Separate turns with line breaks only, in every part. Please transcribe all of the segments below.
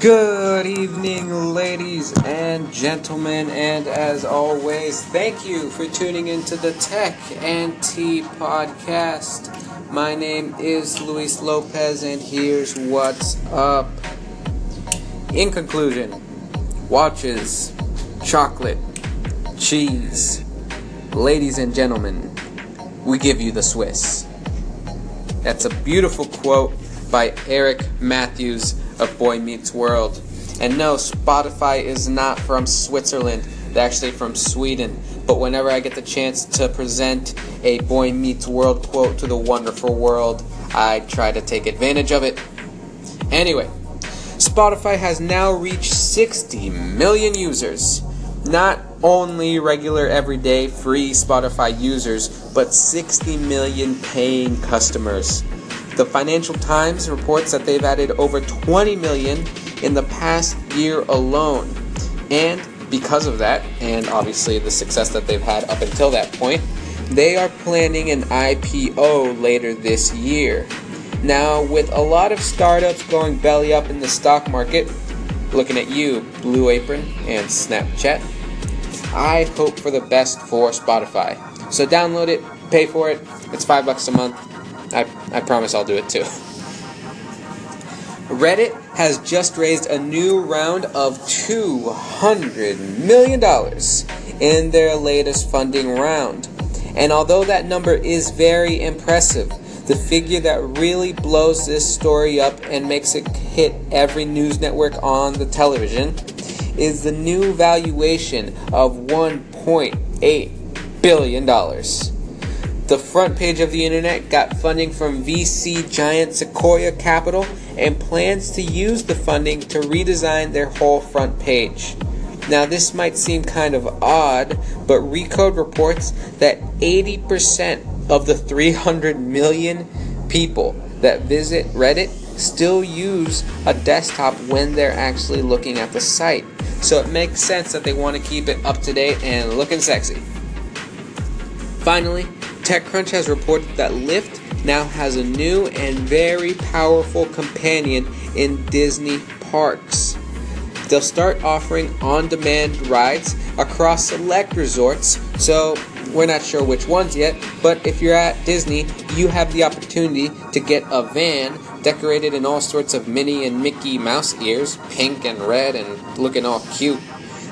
Good evening, ladies and gentlemen, and as always, thank you for tuning into the Tech and Tea podcast. My name is Luis Lopez, and here's what's up. In conclusion, watches, chocolate, cheese. Ladies and gentlemen, we give you the Swiss. That's a beautiful quote by Eric Matthews of Boy Meets World. And no, Spotify is not from Switzerland, they're actually from Sweden. But whenever I get the chance to present a Boy Meets World quote to the wonderful world, I try to take advantage of it. Anyway, Spotify has now reached 60 million users. Not only regular, everyday, free Spotify users, but 60 million paying customers. The Financial Times reports that they've added over 20 million in the past year alone. And because of that, and obviously the success that they've had up until that point, they are planning an IPO later this year. Now, with a lot of startups going belly up in the stock market, looking at you, Blue Apron and Snapchat, I hope for the best for Spotify. So download it, pay for it. It's five bucks a month. I, I promise I'll do it too. Reddit has just raised a new round of $200 million in their latest funding round. And although that number is very impressive, the figure that really blows this story up and makes it hit every news network on the television is the new valuation of $1.8 billion. The front page of the internet got funding from VC giant Sequoia Capital and plans to use the funding to redesign their whole front page. Now, this might seem kind of odd, but Recode reports that 80% of the 300 million people that visit Reddit still use a desktop when they're actually looking at the site. So it makes sense that they want to keep it up to date and looking sexy. Finally, TechCrunch has reported that Lyft now has a new and very powerful companion in Disney parks. They'll start offering on demand rides across select resorts, so we're not sure which ones yet, but if you're at Disney, you have the opportunity to get a van decorated in all sorts of Minnie and Mickey Mouse ears, pink and red and looking all cute.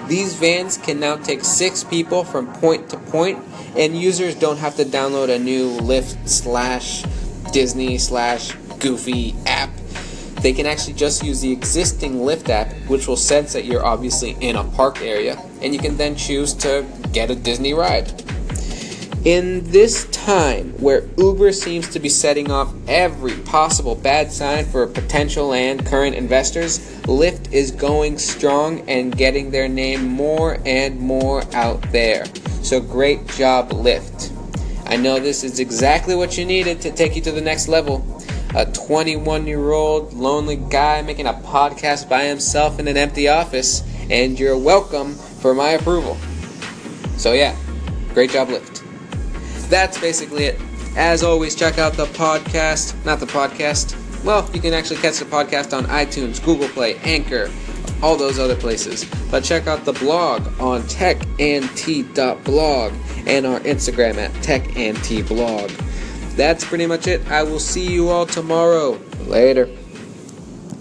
These vans can now take six people from point to point, and users don't have to download a new Lyft slash Disney slash Goofy app. They can actually just use the existing Lyft app, which will sense that you're obviously in a park area, and you can then choose to get a Disney ride. In this time where Uber seems to be setting off every possible bad sign for potential and current investors, Lyft is going strong and getting their name more and more out there. So great job, Lyft. I know this is exactly what you needed to take you to the next level. A 21 year old lonely guy making a podcast by himself in an empty office, and you're welcome for my approval. So, yeah, great job, Lyft that's basically it. As always, check out the podcast. Not the podcast. Well, you can actually catch the podcast on iTunes, Google Play, Anchor, all those other places. But check out the blog on techandtea.blog and our Instagram at techandteablog. That's pretty much it. I will see you all tomorrow. Later.